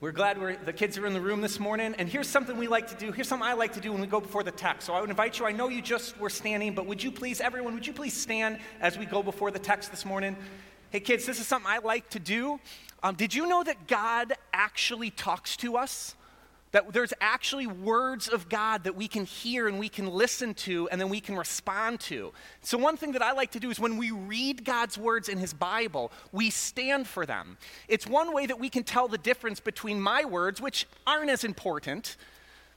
We're glad we're, the kids are in the room this morning. And here's something we like to do. Here's something I like to do when we go before the text. So I would invite you. I know you just were standing, but would you please, everyone, would you please stand as we go before the text this morning? Hey, kids, this is something I like to do. Um, did you know that God actually talks to us? That there's actually words of God that we can hear and we can listen to and then we can respond to. So, one thing that I like to do is when we read God's words in His Bible, we stand for them. It's one way that we can tell the difference between my words, which aren't as important,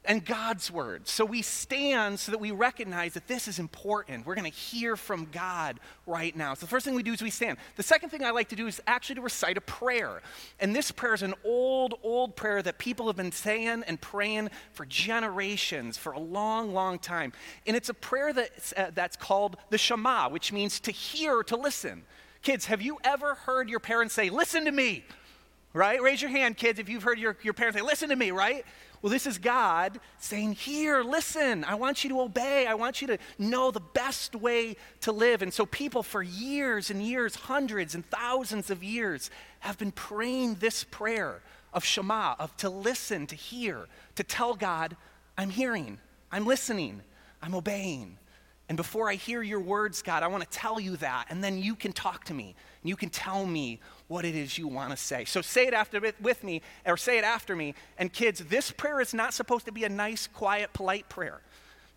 and God's word. So we stand so that we recognize that this is important. We're going to hear from God right now. So the first thing we do is we stand. The second thing I like to do is actually to recite a prayer. And this prayer is an old, old prayer that people have been saying and praying for generations, for a long, long time. And it's a prayer that's, uh, that's called the Shema, which means to hear, to listen. Kids, have you ever heard your parents say, Listen to me? Right? Raise your hand, kids, if you've heard your, your parents say, Listen to me, right? Well, this is God saying, Here, listen, I want you to obey. I want you to know the best way to live. And so, people for years and years, hundreds and thousands of years, have been praying this prayer of Shema, of to listen, to hear, to tell God, I'm hearing, I'm listening, I'm obeying. And before I hear your words, God, I want to tell you that. And then you can talk to me. And you can tell me what it is you want to say. So say it after with me, or say it after me. And kids, this prayer is not supposed to be a nice, quiet, polite prayer.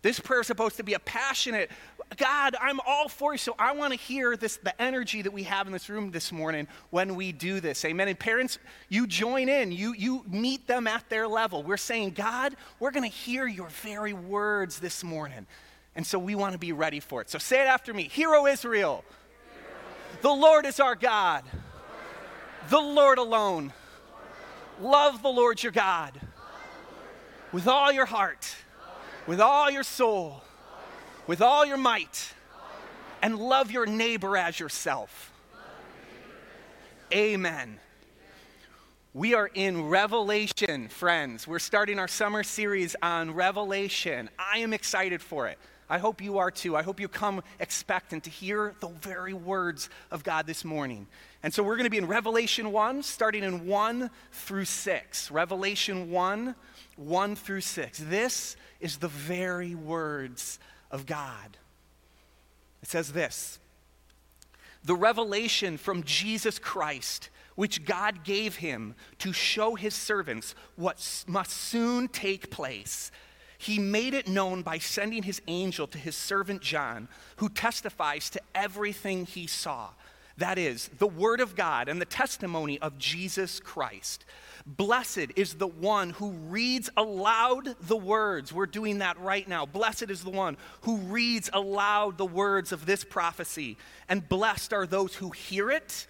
This prayer is supposed to be a passionate, God, I'm all for you. So I want to hear this, the energy that we have in this room this morning when we do this. Amen. And parents, you join in. You, you meet them at their level. We're saying, God, we're going to hear your very words this morning. And so we want to be ready for it. So say it after me Hero Israel. The Lord is our God. The Lord alone. Love the Lord your God with all your heart, with all your soul, with all your might, and love your neighbor as yourself. Amen. We are in Revelation, friends. We're starting our summer series on Revelation. I am excited for it. I hope you are too. I hope you come expectant to hear the very words of God this morning. And so we're going to be in Revelation 1, starting in 1 through 6. Revelation 1, 1 through 6. This is the very words of God. It says this The revelation from Jesus Christ, which God gave him to show his servants what must soon take place he made it known by sending his angel to his servant John, who testifies to everything he saw. That is, the word of God and the testimony of Jesus Christ. Blessed is the one who reads aloud the words. We're doing that right now. Blessed is the one who reads aloud the words of this prophecy. And blessed are those who hear it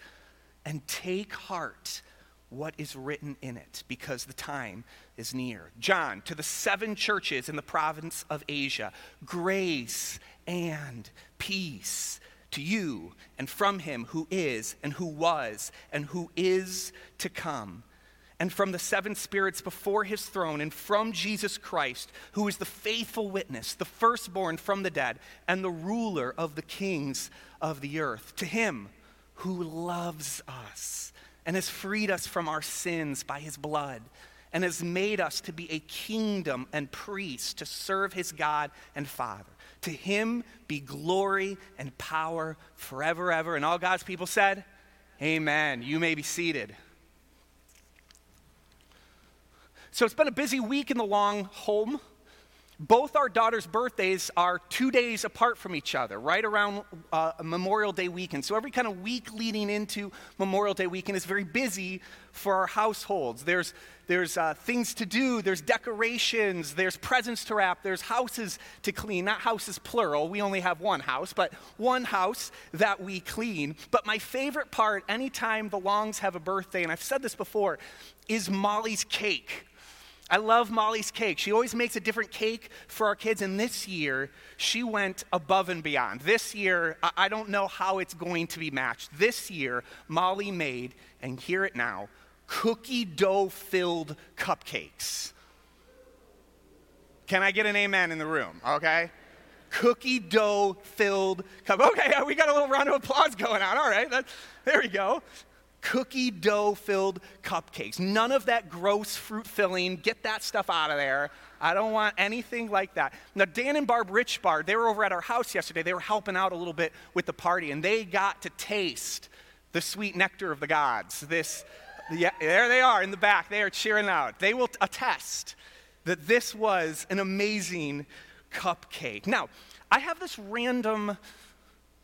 and take heart what is written in it, because the time is near. John, to the seven churches in the province of Asia, grace and peace to you and from him who is and who was and who is to come. And from the seven spirits before his throne, and from Jesus Christ, who is the faithful witness, the firstborn from the dead, and the ruler of the kings of the earth. To him who loves us and has freed us from our sins by his blood and has made us to be a kingdom and priests to serve his God and Father. To him be glory and power forever, ever. And all God's people said, Amen. You may be seated. So it's been a busy week in the long home both our daughters' birthdays are two days apart from each other, right around uh, Memorial Day weekend. So every kind of week leading into Memorial Day weekend is very busy for our households. There's, there's uh, things to do, there's decorations, there's presents to wrap, there's houses to clean. Not houses plural, we only have one house, but one house that we clean. But my favorite part, anytime the Longs have a birthday, and I've said this before, is Molly's cake. I love Molly's cake. She always makes a different cake for our kids, and this year she went above and beyond. This year, I don't know how it's going to be matched. This year, Molly made, and hear it now, cookie dough filled cupcakes. Can I get an amen in the room? Okay? Cookie dough filled cup. Okay, we got a little round of applause going on. All right, that, there we go cookie dough filled cupcakes. None of that gross fruit filling. Get that stuff out of there. I don't want anything like that. Now, Dan and Barb Richbard, they were over at our house yesterday. They were helping out a little bit with the party, and they got to taste the sweet nectar of the gods. This, yeah, there they are in the back. They are cheering out. They will attest that this was an amazing cupcake. Now, I have this random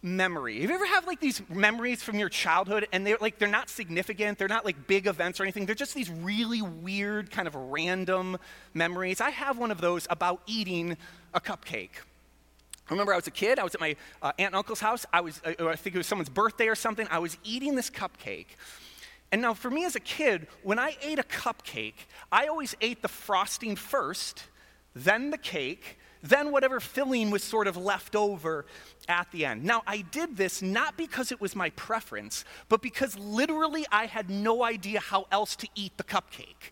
memory. Have you ever have like these memories from your childhood and they're like they're not significant, they're not like big events or anything. They're just these really weird kind of random memories. I have one of those about eating a cupcake. I remember I was a kid, I was at my uh, aunt and uncle's house. I was uh, I think it was someone's birthday or something. I was eating this cupcake. And now for me as a kid, when I ate a cupcake, I always ate the frosting first, then the cake, then whatever filling was sort of left over at the end. Now, I did this not because it was my preference, but because literally I had no idea how else to eat the cupcake.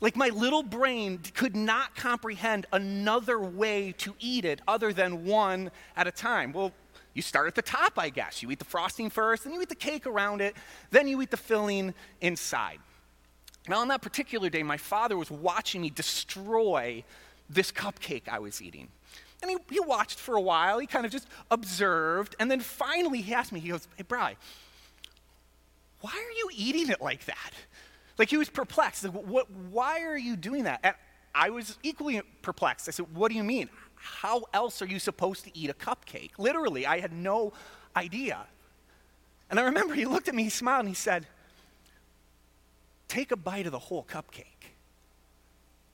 Like my little brain could not comprehend another way to eat it other than one at a time. Well, you start at the top, I guess. You eat the frosting first, then you eat the cake around it, then you eat the filling inside. Now, on that particular day, my father was watching me destroy this cupcake I was eating. And he, he watched for a while. He kind of just observed. And then finally he asked me, he goes, Hey, Bry, why are you eating it like that? Like he was perplexed. Like, what, why are you doing that? And I was equally perplexed. I said, What do you mean? How else are you supposed to eat a cupcake? Literally, I had no idea. And I remember he looked at me, he smiled, and he said, Take a bite of the whole cupcake.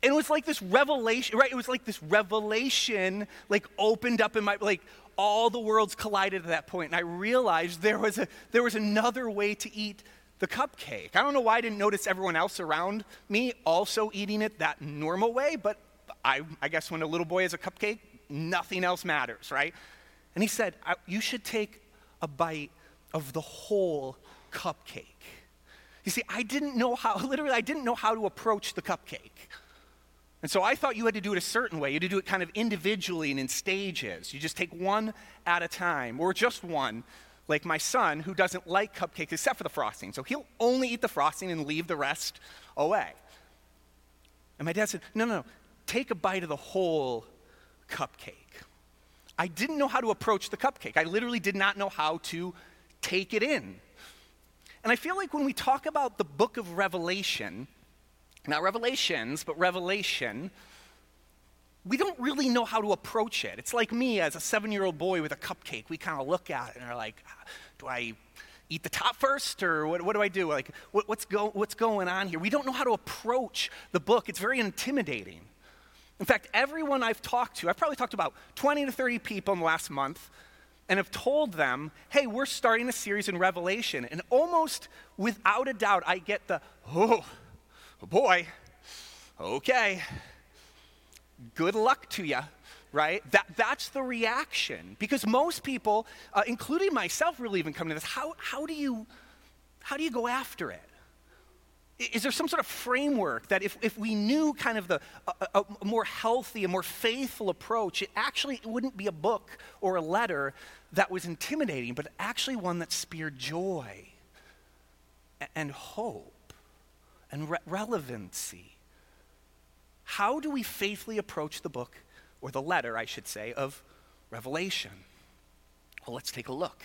And it was like this revelation, right? It was like this revelation, like opened up in my, like all the worlds collided at that point. And I realized there was, a, there was another way to eat the cupcake. I don't know why I didn't notice everyone else around me also eating it that normal way, but I, I guess when a little boy has a cupcake, nothing else matters, right? And he said, You should take a bite of the whole cupcake. You see, I didn't know how, literally, I didn't know how to approach the cupcake. And so I thought you had to do it a certain way. You had to do it kind of individually and in stages. You just take one at a time, or just one, like my son, who doesn't like cupcakes except for the frosting. So he'll only eat the frosting and leave the rest away. And my dad said, No, no, no, take a bite of the whole cupcake. I didn't know how to approach the cupcake. I literally did not know how to take it in. And I feel like when we talk about the book of Revelation, not revelations, but revelation, we don't really know how to approach it. It's like me as a seven year old boy with a cupcake. We kind of look at it and are like, ah, do I eat the top first or what, what do I do? Like, what, what's, go, what's going on here? We don't know how to approach the book. It's very intimidating. In fact, everyone I've talked to, I've probably talked to about 20 to 30 people in the last month, and have told them, hey, we're starting a series in Revelation. And almost without a doubt, I get the, oh boy, okay, good luck to you, right? That, that's the reaction. Because most people, uh, including myself, really even come to this. How, how, do you, how do you go after it? Is there some sort of framework that if, if we knew kind of the, a, a more healthy, a more faithful approach, it actually it wouldn't be a book or a letter that was intimidating, but actually one that speared joy and hope? And re- relevancy. How do we faithfully approach the book, or the letter, I should say, of Revelation? Well, let's take a look.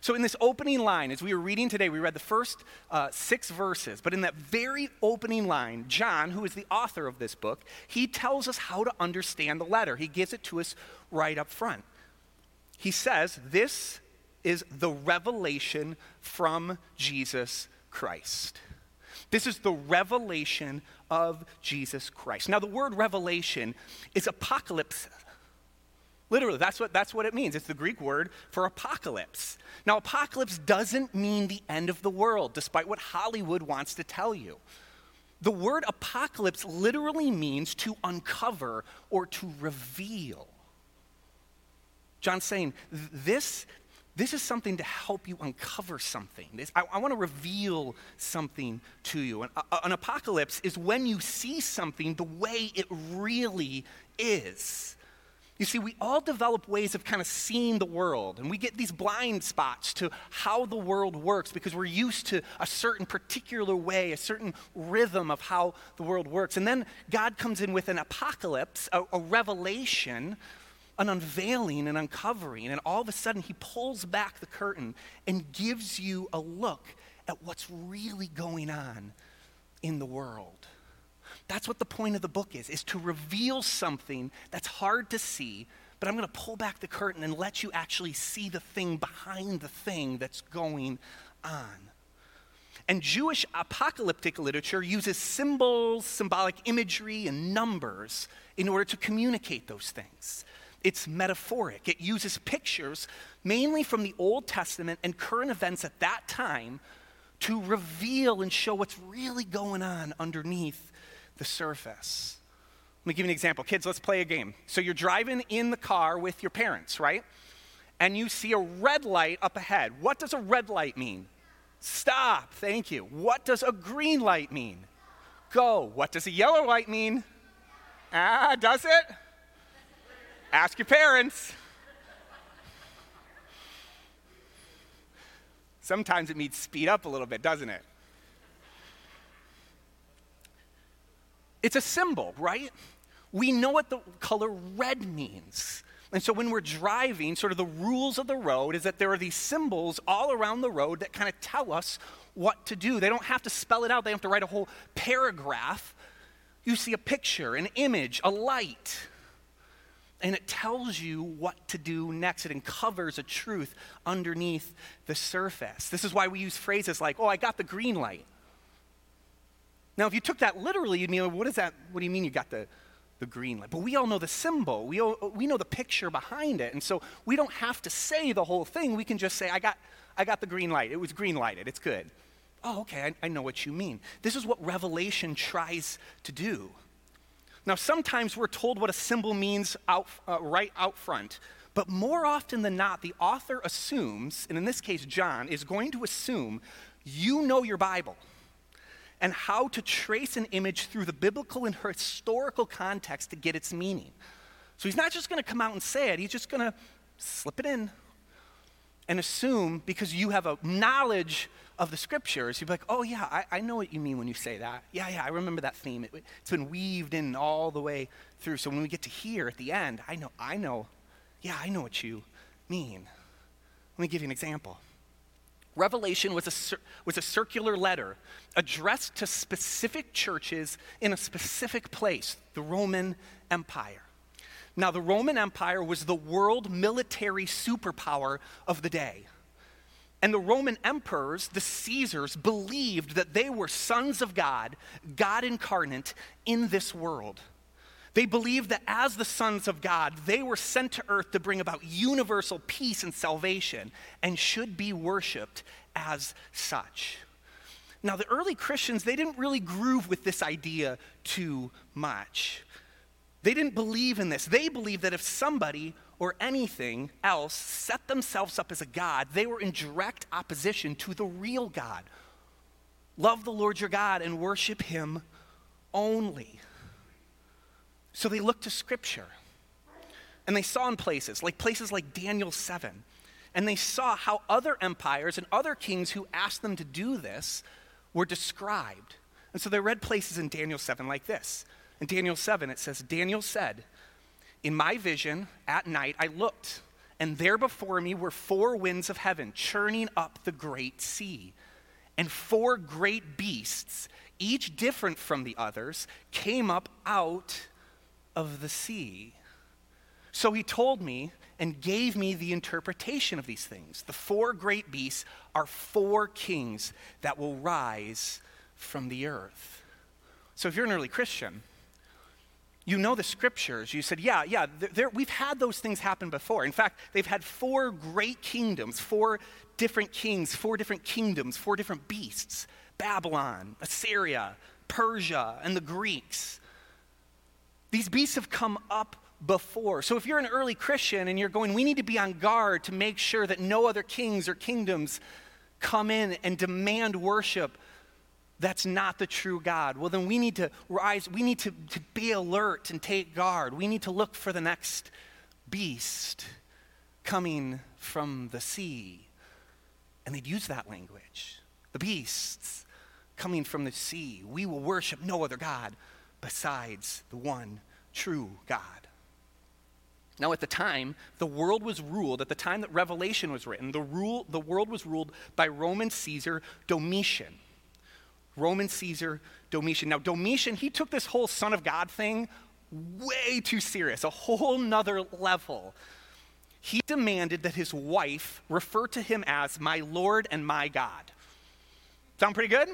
So, in this opening line, as we were reading today, we read the first uh, six verses. But in that very opening line, John, who is the author of this book, he tells us how to understand the letter. He gives it to us right up front. He says, This is the revelation from Jesus Christ. This is the revelation of Jesus Christ. Now, the word revelation is apocalypse. Literally, that's what, that's what it means. It's the Greek word for apocalypse. Now, apocalypse doesn't mean the end of the world, despite what Hollywood wants to tell you. The word apocalypse literally means to uncover or to reveal. John's saying this, this is something to help you uncover something. This, I, I want to reveal something to you. An, a, an apocalypse is when you see something the way it really is. You see, we all develop ways of kind of seeing the world, and we get these blind spots to how the world works because we're used to a certain particular way, a certain rhythm of how the world works. And then God comes in with an apocalypse, a, a revelation, an unveiling, an uncovering, and all of a sudden He pulls back the curtain and gives you a look at what's really going on in the world. That's what the point of the book is, is to reveal something that's hard to see, but I'm going to pull back the curtain and let you actually see the thing behind the thing that's going on. And Jewish apocalyptic literature uses symbols, symbolic imagery, and numbers in order to communicate those things. It's metaphoric. It uses pictures, mainly from the Old Testament and current events at that time, to reveal and show what's really going on underneath the surface. Let me give you an example. Kids, let's play a game. So you're driving in the car with your parents, right? And you see a red light up ahead. What does a red light mean? Stop. Thank you. What does a green light mean? Go. What does a yellow light mean? Ah, does it? Ask your parents. Sometimes it means speed up a little bit, doesn't it? It's a symbol, right? We know what the color red means. And so when we're driving, sort of the rules of the road is that there are these symbols all around the road that kind of tell us what to do. They don't have to spell it out, they don't have to write a whole paragraph. You see a picture, an image, a light, and it tells you what to do next. It uncovers a truth underneath the surface. This is why we use phrases like, oh, I got the green light. Now, if you took that literally, you'd mean, what is that? What do you mean you got the, the green light? But we all know the symbol. We, all, we know the picture behind it. And so we don't have to say the whole thing. We can just say, I got, I got the green light. It was green lighted. It's good. Oh, okay, I, I know what you mean. This is what Revelation tries to do. Now, sometimes we're told what a symbol means out, uh, right out front, but more often than not, the author assumes, and in this case, John, is going to assume you know your Bible and how to trace an image through the biblical and historical context to get its meaning. So he's not just going to come out and say it, he's just going to slip it in and assume because you have a knowledge of the scriptures, you'd be like, oh, yeah, I, I know what you mean when you say that. Yeah, yeah, I remember that theme. It, it's been weaved in all the way through. So when we get to here at the end, I know, I know, yeah, I know what you mean. Let me give you an example. Revelation was a, was a circular letter addressed to specific churches in a specific place, the Roman Empire. Now, the Roman Empire was the world military superpower of the day. And the Roman emperors, the Caesars, believed that they were sons of God, God incarnate in this world. They believed that as the sons of God, they were sent to earth to bring about universal peace and salvation and should be worshiped as such. Now, the early Christians, they didn't really groove with this idea too much. They didn't believe in this. They believed that if somebody or anything else set themselves up as a God, they were in direct opposition to the real God. Love the Lord your God and worship him only. So they looked to Scripture. And they saw in places, like places like Daniel 7, and they saw how other empires and other kings who asked them to do this were described. And so they read places in Daniel 7 like this. In Daniel 7, it says, Daniel said, In my vision at night I looked, and there before me were four winds of heaven churning up the great sea. And four great beasts, each different from the others, came up out of the sea. So he told me and gave me the interpretation of these things. The four great beasts are four kings that will rise from the earth. So if you're an early Christian, you know the scriptures. You said, yeah, yeah, we've had those things happen before. In fact, they've had four great kingdoms, four different kings, four different kingdoms, four different beasts Babylon, Assyria, Persia, and the Greeks. These beasts have come up before. So if you're an early Christian and you're going, we need to be on guard to make sure that no other kings or kingdoms come in and demand worship that's not the true God. Well, then we need to rise, we need to, to be alert and take guard. We need to look for the next beast coming from the sea. And they'd use that language. The beasts coming from the sea. We will worship no other God besides the one true God. Now, at the time, the world was ruled, at the time that Revelation was written, the, rule, the world was ruled by Roman Caesar Domitian. Roman Caesar Domitian. Now, Domitian, he took this whole Son of God thing way too serious, a whole nother level. He demanded that his wife refer to him as my Lord and my God. Sound pretty good?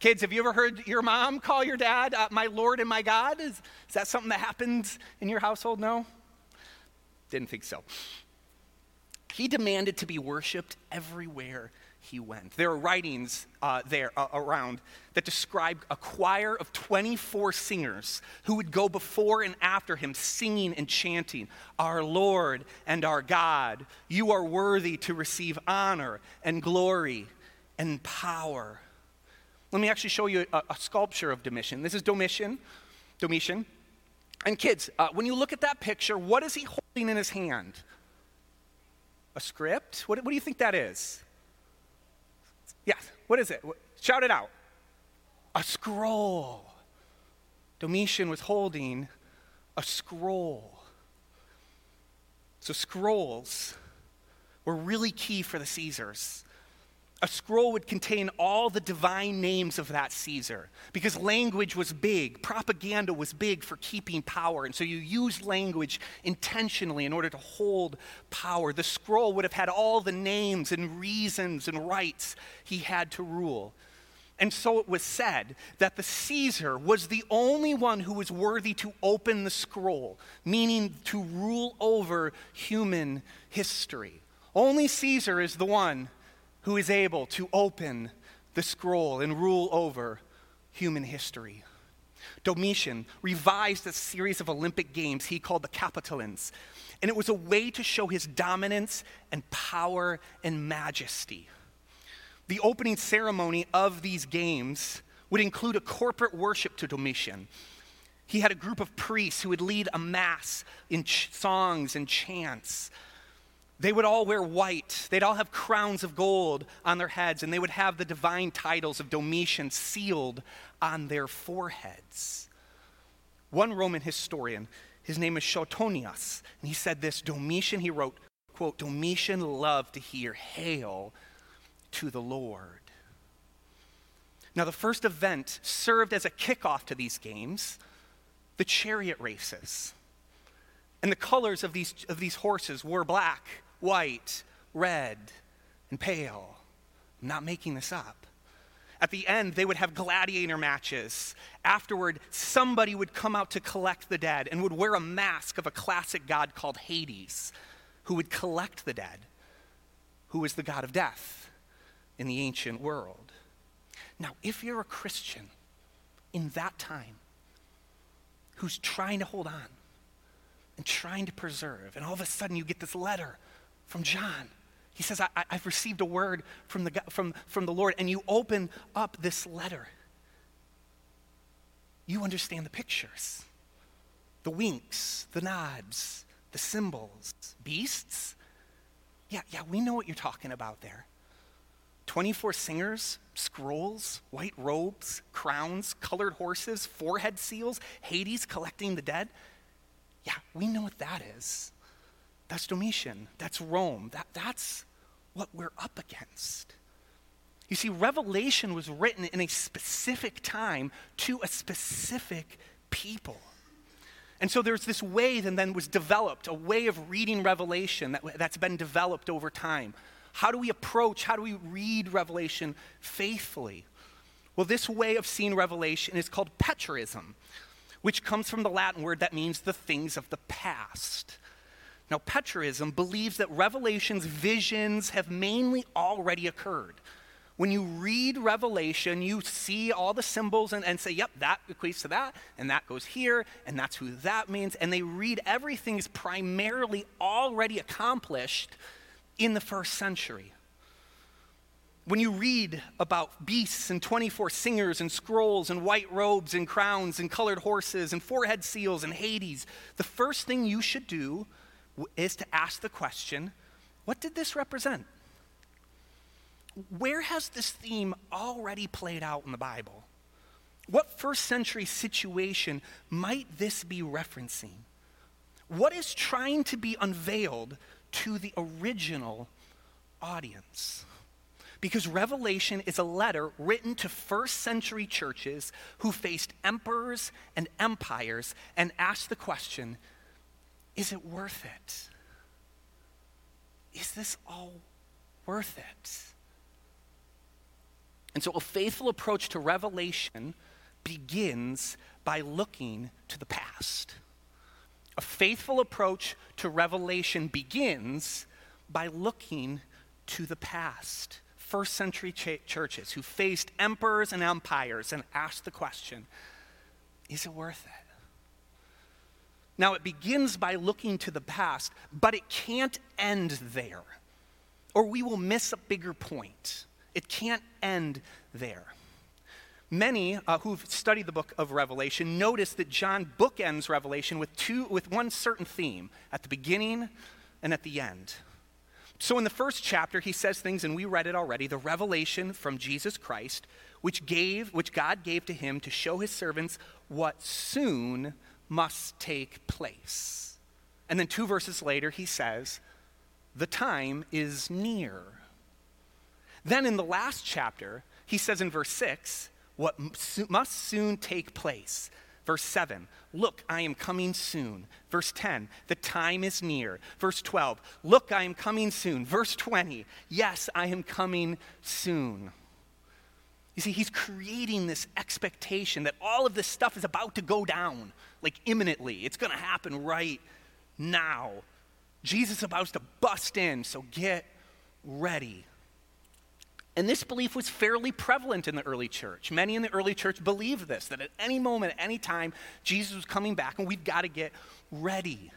Kids, have you ever heard your mom call your dad uh, my Lord and my God? Is, is that something that happens in your household? No? Didn't think so. He demanded to be worshiped everywhere he went. There are writings uh, there uh, around that describe a choir of 24 singers who would go before and after him singing and chanting, Our Lord and our God, you are worthy to receive honor and glory and power. Let me actually show you a, a sculpture of Domitian. This is Domitian. Domitian. And kids, uh, when you look at that picture, what is he holding in his hand? A script? What, what do you think that is? Yes. What is it? Shout it out. A scroll. Domitian was holding a scroll. So, scrolls were really key for the Caesars a scroll would contain all the divine names of that Caesar because language was big, propaganda was big for keeping power. And so you use language intentionally in order to hold power. The scroll would have had all the names and reasons and rights he had to rule. And so it was said that the Caesar was the only one who was worthy to open the scroll, meaning to rule over human history. Only Caesar is the one who is able to open the scroll and rule over human history. Domitian revised a series of Olympic Games he called the Capitolins, and it was a way to show his dominance and power and majesty. The opening ceremony of these games would include a corporate worship to Domitian. He had a group of priests who would lead a mass in ch- songs and chants. They would all wear white. They'd all have crowns of gold on their heads, and they would have the divine titles of Domitian sealed on their foreheads. One Roman historian, his name is Suetonius, and he said this Domitian, he wrote, quote, Domitian loved to hear, Hail to the Lord. Now, the first event served as a kickoff to these games the chariot races. And the colors of these, of these horses were black white, red, and pale. I'm not making this up. At the end, they would have gladiator matches. Afterward, somebody would come out to collect the dead and would wear a mask of a classic god called Hades, who would collect the dead, who was the god of death in the ancient world. Now, if you're a Christian in that time who's trying to hold on and trying to preserve, and all of a sudden you get this letter from John. He says, I, have received a word from the, from, from the Lord, and you open up this letter. You understand the pictures the winks, the nods, the symbols, beasts. Yeah, yeah, we know what you're talking about there. 24 singers, scrolls, white robes, crowns, colored horses, forehead seals, Hades collecting the dead. Yeah, we know what that is. That's Domitian. That's Rome. That, that's what we're up against. You see, Revelation was written in a specific time to a specific people. And so there's this way that then was developed, a way of reading Revelation that, that's been developed over time. How do we approach, how do we read Revelation faithfully? Well, this way of seeing Revelation is called Preterism, which comes from the Latin word that means the things of the past. Now, Preterism believes that Revelation's visions have mainly already occurred. When you read Revelation, you see all the symbols and, and say, yep, that equates to that, and that goes here, and that's who that means. And they read everything is primarily already accomplished in the first century. When you read about beasts and 24 singers and scrolls and white robes and crowns and colored horses and four-head seals and Hades, the first thing you should do is to ask the question what did this represent? Where has this theme already played out in the Bible? What first century situation might this be referencing? What is trying to be unveiled to the original audience? Because Revelation is a letter written to first century churches who faced emperors and empires and asked the question is it worth it? Is this all worth it? And so, a faithful approach to Revelation begins by looking to the past. A faithful approach to Revelation begins by looking to the past. First century ch- churches who faced emperors and empires and asked the question is it worth it? Now, it begins by looking to the past, but it can't end there, or we will miss a bigger point. It can't end there. Many uh, who've studied the book of Revelation notice that John bookends Revelation with, two, with one certain theme at the beginning and at the end. So, in the first chapter, he says things, and we read it already the revelation from Jesus Christ, which, gave, which God gave to him to show his servants what soon must take place. And then two verses later, he says, The time is near. Then in the last chapter, he says in verse 6, what must soon take place. Verse 7, look, I am coming soon. Verse 10, the time is near. Verse 12, look, I am coming soon. Verse 20, yes, I am coming soon. You see, he's creating this expectation that all of this stuff is about to go down, like imminently. It's going to happen right now. Jesus is about to bust in, so get ready. And this belief was fairly prevalent in the early church. Many in the early church believed this, that at any moment, at any time, Jesus was coming back and we've got to get ready.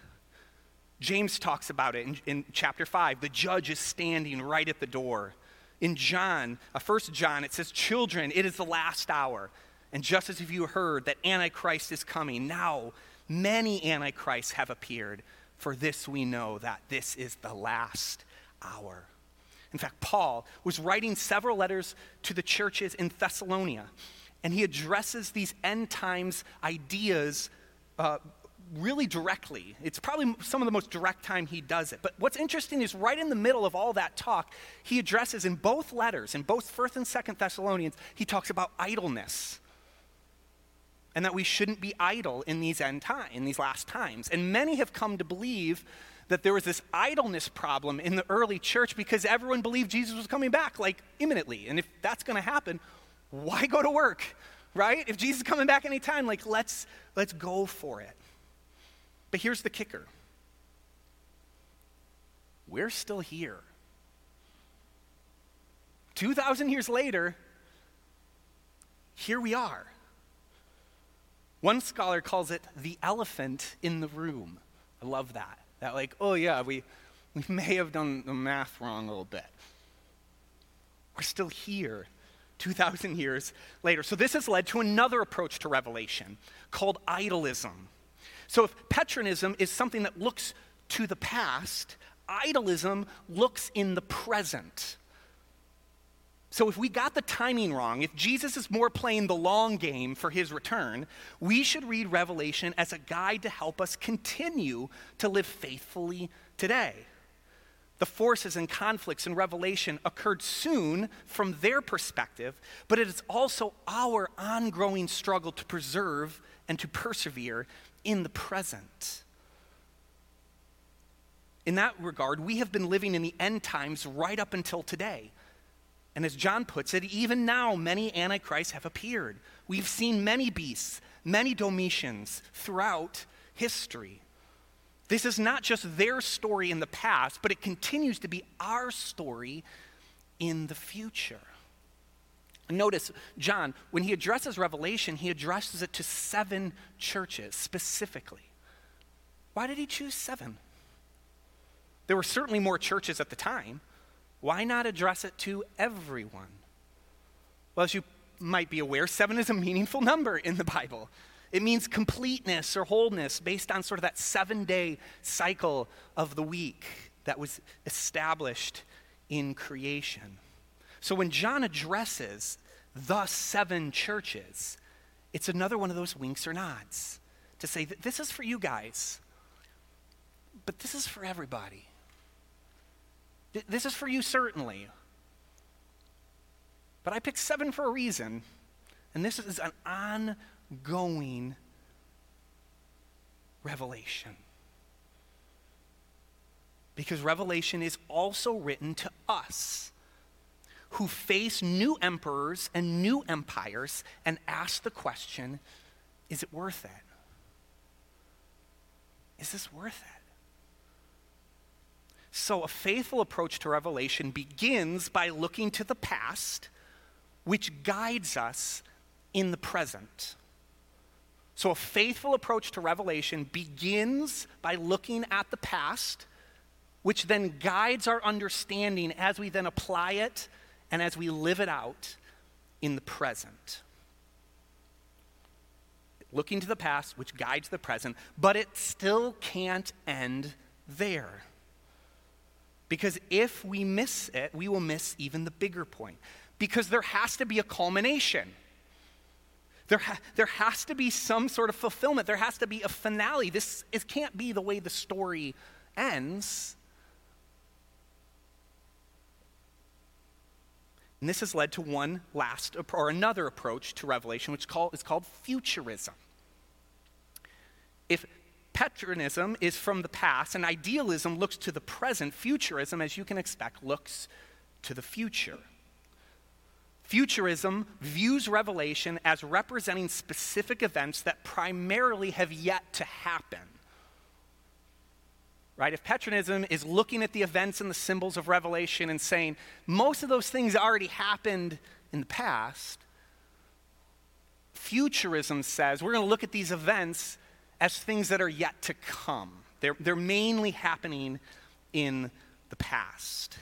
James talks about it in, in, chapter 5. The judge is standing right at the door. In John, uh, 1 John, it says, Children, it is the last hour. And just as if you heard that Antichrist is coming, now many Antichrists have appeared. For this we know that this is the last hour. In fact, Paul was writing several letters to the churches in Thessalonica, and he addresses these end times ideas uh, really directly. It's probably some of the most direct time he does it. But what's interesting is right in the middle of all that talk, he addresses in both letters, in both 1st and 2nd Thessalonians, he talks about idleness. And that we shouldn't be idle in these end time, in these last times. And many have come to believe that there was this idleness problem in the early church because everyone believed Jesus was coming back like imminently. And if that's going to happen, why go to work? Right? If Jesus is coming back anytime, like let's let's go for it. But here's the kicker. We're still here. 2000 years later, here we are. One scholar calls it the elephant in the room. I love that. That, like, oh yeah, we, we may have done the math wrong a little bit. We're still here 2,000 years later. So, this has led to another approach to Revelation called idealism. So, if Preterism is something that looks to the past, idealism looks in the present. So, if we got the timing wrong, if Jesus is more playing the long game for his return, we should read Revelation as a guide to help us continue to live faithfully today. The forces and conflicts in Revelation occurred soon from their perspective, but it is also our ongoing struggle to preserve and to persevere in the present. In that regard, we have been living in the end times right up until today. And as John puts it, even now many antichrists have appeared. We've seen many beasts, many Domitians throughout history. This is not just their story in the past, but it continues to be our story in the future. Notice, John, when he addresses Revelation, he addresses it to seven churches specifically. Why did he choose seven? There were certainly more churches at the time, Why not address it to everyone? Well, as you might be aware, seven is a meaningful number in the Bible. It means completeness or wholeness based on sort of that seven day cycle of the week that was established in creation. So when John addresses the seven churches, it's another one of those winks or nods to say that this is for you guys, but this is for everybody. This is for you, certainly. But I picked seven for a reason, and this is an ongoing revelation. Because Revelation is also written to us who face new emperors and new empires and ask the question is it worth it? Is this worth it? So, a faithful approach to Revelation begins by looking to the past, which guides us in the present. So, a faithful approach to Revelation begins by looking at the past, which then guides our understanding as we then apply it and as we live it out in the present. Looking to the past, which guides the present, but it still can't end there. Because if we miss it, we will miss even the bigger point. Because there has to be a culmination. There, ha- there has to be some sort of fulfillment. There has to be a finale. This can't be the way the story ends. And this has led to one last or another approach to Revelation, which is called futurism. If Preterism is from the past, and idealism looks to the present. Futurism, as you can expect, looks to the future. Futurism views Revelation as representing specific events that primarily have yet to happen. Right? If Preterism is looking at the events and the symbols of Revelation and saying most of those things already happened in the past, Futurism says we're going to look at these events as things that are yet to come. They're, they're mainly happening in the past.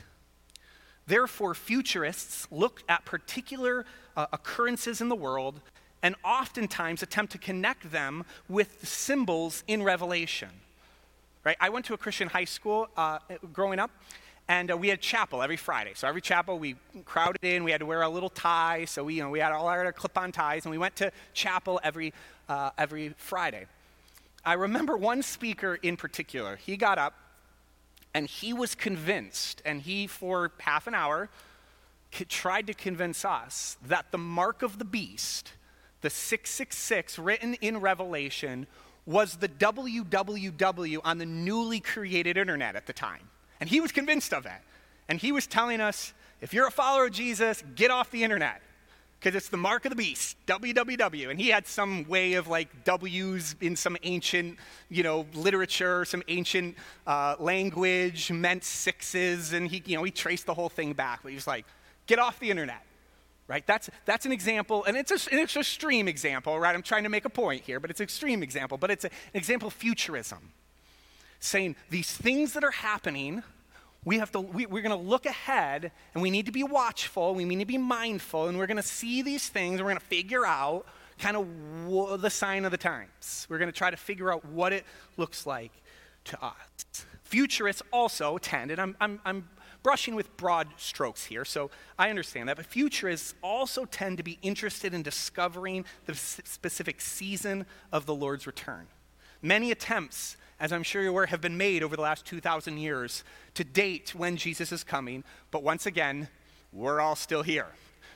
Therefore, futurists look at particular uh, occurrences in the world and oftentimes attempt to connect them with the symbols in Revelation. Right? I went to a Christian high school uh, growing up, and uh, we had chapel every Friday. So every chapel we crowded in. We had to wear a little tie, so we, you know, we had all our clip-on ties, and we went to chapel every uh, every Friday. I remember one speaker in particular. He got up and he was convinced, and he, for half an hour, tried to convince us that the mark of the beast, the 666 written in Revelation, was the www on the newly created internet at the time. And he was convinced of it. And he was telling us if you're a follower of Jesus, get off the internet because it's the mark of the beast, WWW. And he had some way of like W's in some ancient, you know, literature, some ancient uh, language meant sixes. And he, you know, he traced the whole thing back. But he was like, get off the internet, right? That's, that's an example. And it's, it's an extreme example, right? I'm trying to make a point here, but it's an extreme example. But it's a, an example of futurism, saying these things that are happening – we have to we, are going to look ahead and we need to be watchful we need to be mindful and we're going to see these things we're going to figure out kind of w- the sign of the times we're going to try to figure out what it looks like to us futurists also tend and i'm, I'm, I'm brushing with broad strokes here so i understand that but futurists also tend to be interested in discovering the specific season of the lord's return many attempts as I'm sure you're aware, have been made over the last 2,000 years to date when Jesus is coming. But once again, we're all still here.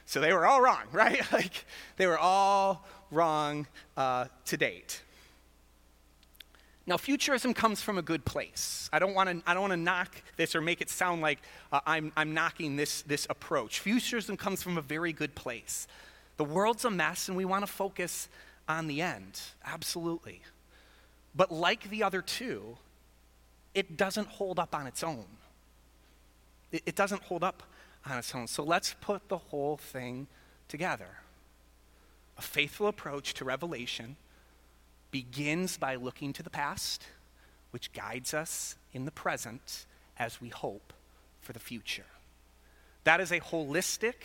So they were all wrong, right? like they were all wrong uh, to date. Now, futurism comes from a good place. I don't want to. I don't want to knock this or make it sound like uh, I'm, I'm knocking this this approach. Futurism comes from a very good place. The world's a mess, and we want to focus on the end. Absolutely. But like the other two, it doesn't hold up on its own. It, it doesn't hold up on its own. So let's put the whole thing together. A faithful approach to revelation begins by looking to the past, which guides us in the present as we hope for the future. That is a holistic,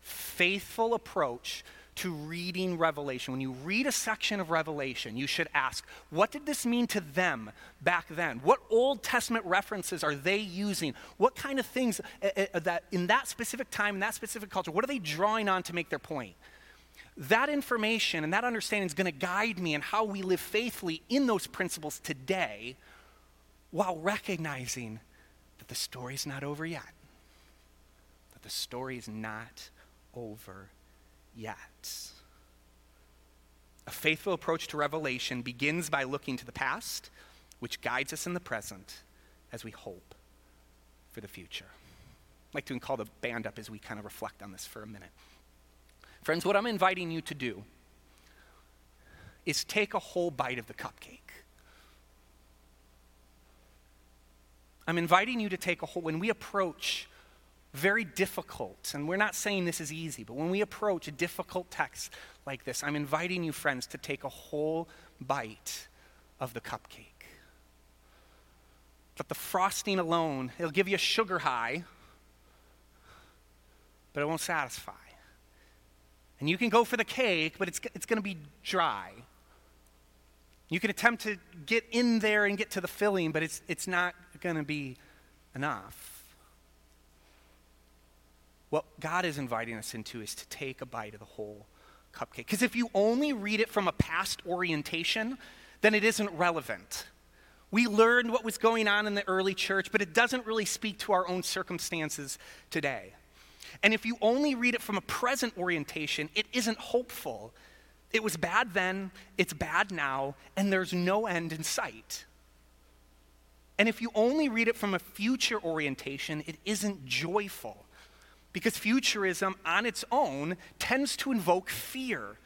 faithful approach to reading Revelation. When you read a section of Revelation, you should ask, what did this mean to them back then? What Old Testament references are they using? What kind of things uh, uh, that in that specific time, in that specific culture, what are they drawing on to make their point? That information and that understanding is going to guide me in how we live faithfully in those principles today while recognizing that the story's not over yet. That the story is not over yet. A faithful approach to revelation begins by looking to the past, which guides us in the present as we hope for the future. I'd like to call the band up as we kind of reflect on this for a minute. Friends, what I'm inviting you to do is take a whole bite of the cupcake. I'm inviting you to take a whole, when we approach very difficult, and we're not saying this is easy, but when we approach a difficult text like this, I'm inviting you, friends, to take a whole bite of the cupcake. But the frosting alone, it'll give you a sugar high, but it won't satisfy. And you can go for the cake, but it's, it's going to be dry. You can attempt to get in there and get to the filling, but it's, it's not going to be enough. What God is inviting us into is to take a bite of the whole cupcake. Because if you only read it from a past orientation, then it isn't relevant. We learned what was going on in the early church, but it doesn't really speak to our own circumstances today. And if you only read it from a present orientation, it isn't hopeful. It was bad then, it's bad now, and there's no end in sight. And if you only read it from a future orientation, it isn't joyful because futurism on its own tends to invoke fear.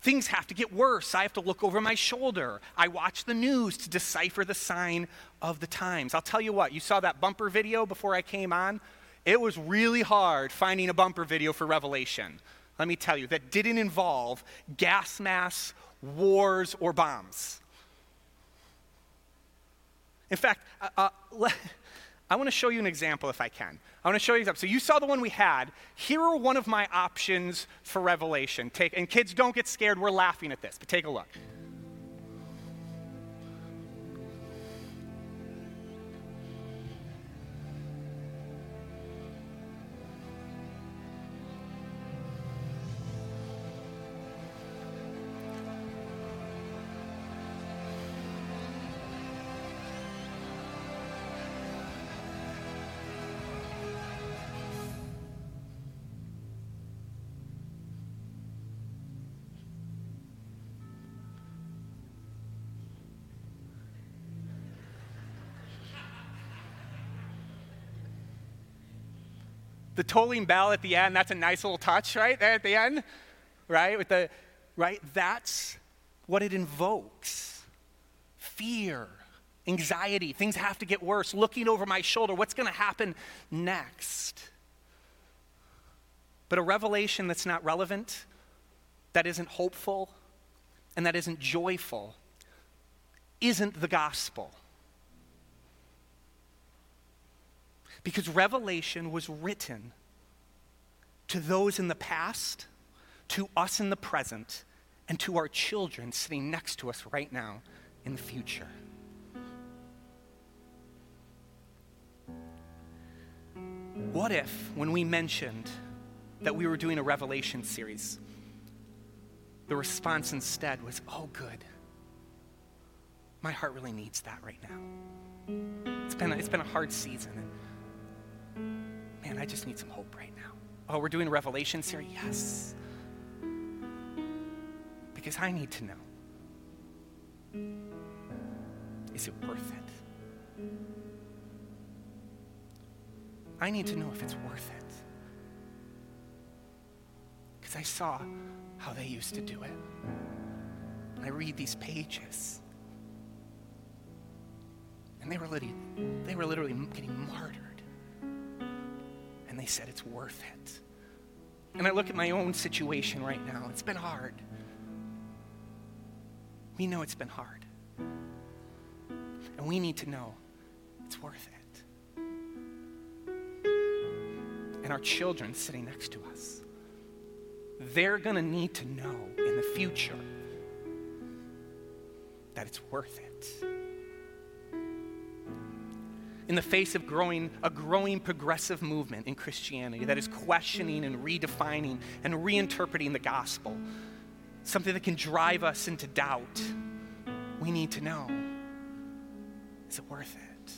Things have to get worse. I have to look over my shoulder. I watch the news to decipher the sign of the times. I'll tell you what, you saw that bumper video before I came on? It was really hard finding a bumper video for Revelation. Let me tell you, that didn't involve gas masks, wars, or bombs. In fact, uh, uh, I want to show you an example if I can. I want to show you an example. So you saw the one we had. Here are one of my options for Revelation. Take, and kids, don't get scared. We're laughing at this, but take a look. The tolling bell at the end, that's a nice little touch, right? There at the end, right? With the, right? That's what it invokes fear, anxiety. Things have to get worse. Looking over my shoulder, what's going to happen next? But a revelation that's not relevant, that isn't hopeful, and that isn't joyful, isn't the gospel. Because Revelation was written to those in the past, to us in the present, and to our children sitting next to us right now in the future. What if, when we mentioned that we were doing a Revelation series, the response instead was, oh, good. My heart really needs that right now. It's been a, it's been a hard season man, I just need some hope right now. Oh, we're doing Revelation series? Yes. Because I need to know is it worth it? I need to know if it's worth it. Because I saw how they used to do it. I read these pages. And they were literally, they were literally getting martyred and they said it's worth it. And I look at my own situation right now. It's been hard. We know it's been hard. And we need to know it's worth it. and our children sitting next to us. They're going to need to know in the future that it's worth it. In the face of growing, a growing progressive movement in Christianity that is questioning and redefining and reinterpreting the gospel, something that can drive us into doubt, we need to know is it worth it?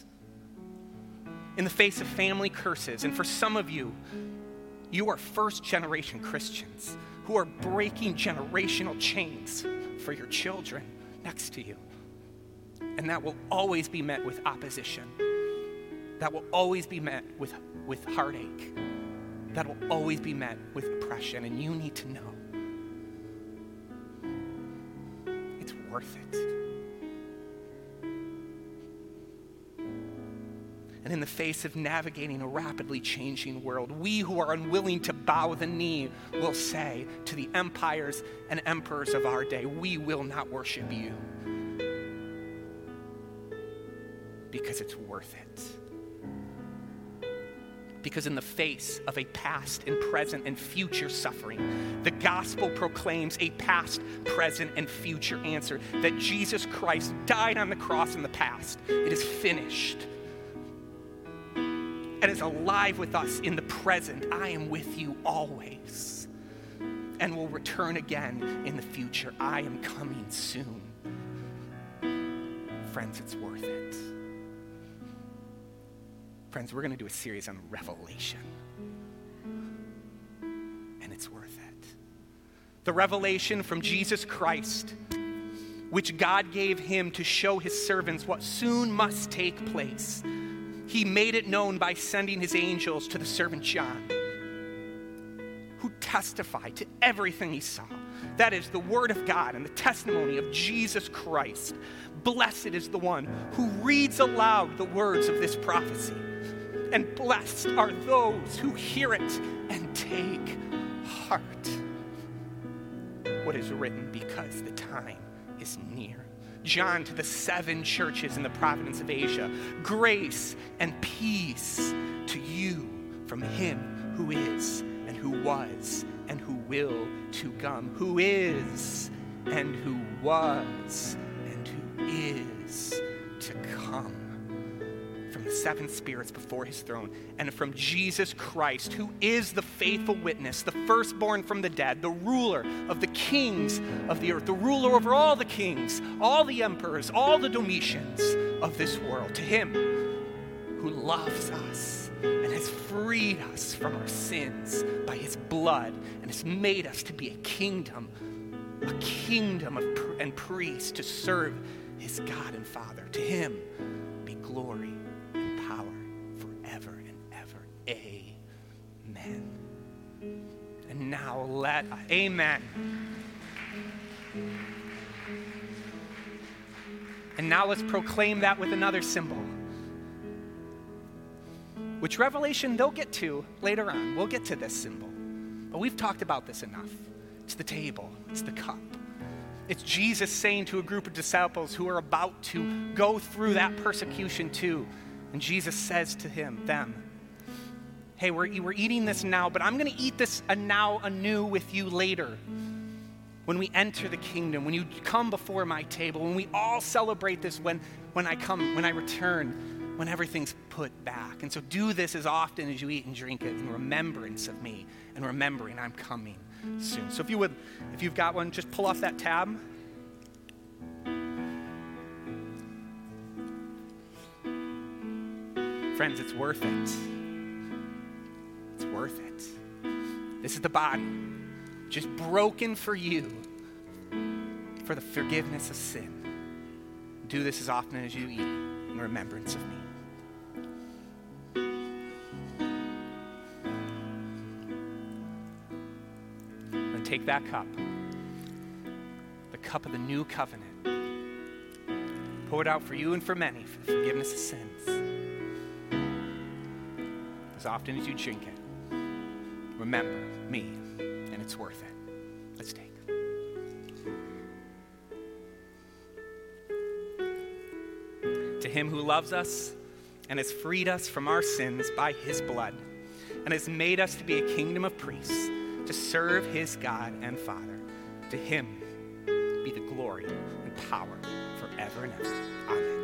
In the face of family curses, and for some of you, you are first generation Christians who are breaking generational chains for your children next to you. And that will always be met with opposition. That will always be met with, with heartache. That will always be met with oppression. And you need to know it's worth it. And in the face of navigating a rapidly changing world, we who are unwilling to bow the knee will say to the empires and emperors of our day, We will not worship you because it's worth it. Because, in the face of a past and present and future suffering, the gospel proclaims a past, present, and future answer that Jesus Christ died on the cross in the past. It is finished and is alive with us in the present. I am with you always and will return again in the future. I am coming soon. Friends, it's worth it. Friends, we're going to do a series on Revelation, and it's worth it. The revelation from Jesus Christ, which God gave him to show his servants what soon must take place he made it known by sending his angels to the servant John, who testified to everything he saw. That is the word of God and the testimony of Jesus Christ. Blessed is the one who reads aloud the words of this prophecy. And blessed are those who hear it and take heart. What is written because the time is near. John to the seven churches in the province of Asia. Grace and peace to you from him who is and who was and who will to come, who is and who was and who is to come the seven spirits before his throne, and from Jesus Christ, who is the faithful witness, the firstborn from the dead, the ruler of the kings of the earth, the ruler over all the kings, all the emperors, all the Domitians of this world. To him who loves us and has freed us from our sins by his blood and has made us to be a kingdom, a kingdom of and priests to serve his God and Father. To him be glory now let, amen. And now let's proclaim that with another symbol, which Revelation they'll get to later on. We'll get to this symbol. But we've talked about this enough. It's the table, it's the cup. It's Jesus saying to a group of disciples who are about to go through that persecution too. And Jesus says to him, them, hey, we're, we're eating this now, but I'm going to eat this now anew with you later. When we enter the kingdom, when you come before my table, when we all celebrate this when, when I come, when I return, when everything's put back. And so do this as often as you eat and drink it in remembrance of me and remembering I'm coming soon. So if you would, if you've got one, just pull off that tab. Friends, it's worth it worth it. This is the body, just broken for you, for the forgiveness of sin. Do this as often as you eat in remembrance of me. And take that cup, the cup of the new covenant. Pour it out for you and for many for the forgiveness of sins. As often as you drink it remember me, and it's worth it. Let's take. To him who loves us and has freed us from our sins by his blood, and has made us to be a kingdom of priests to serve his God and Father. To him be the glory and power forever and ever. Amen.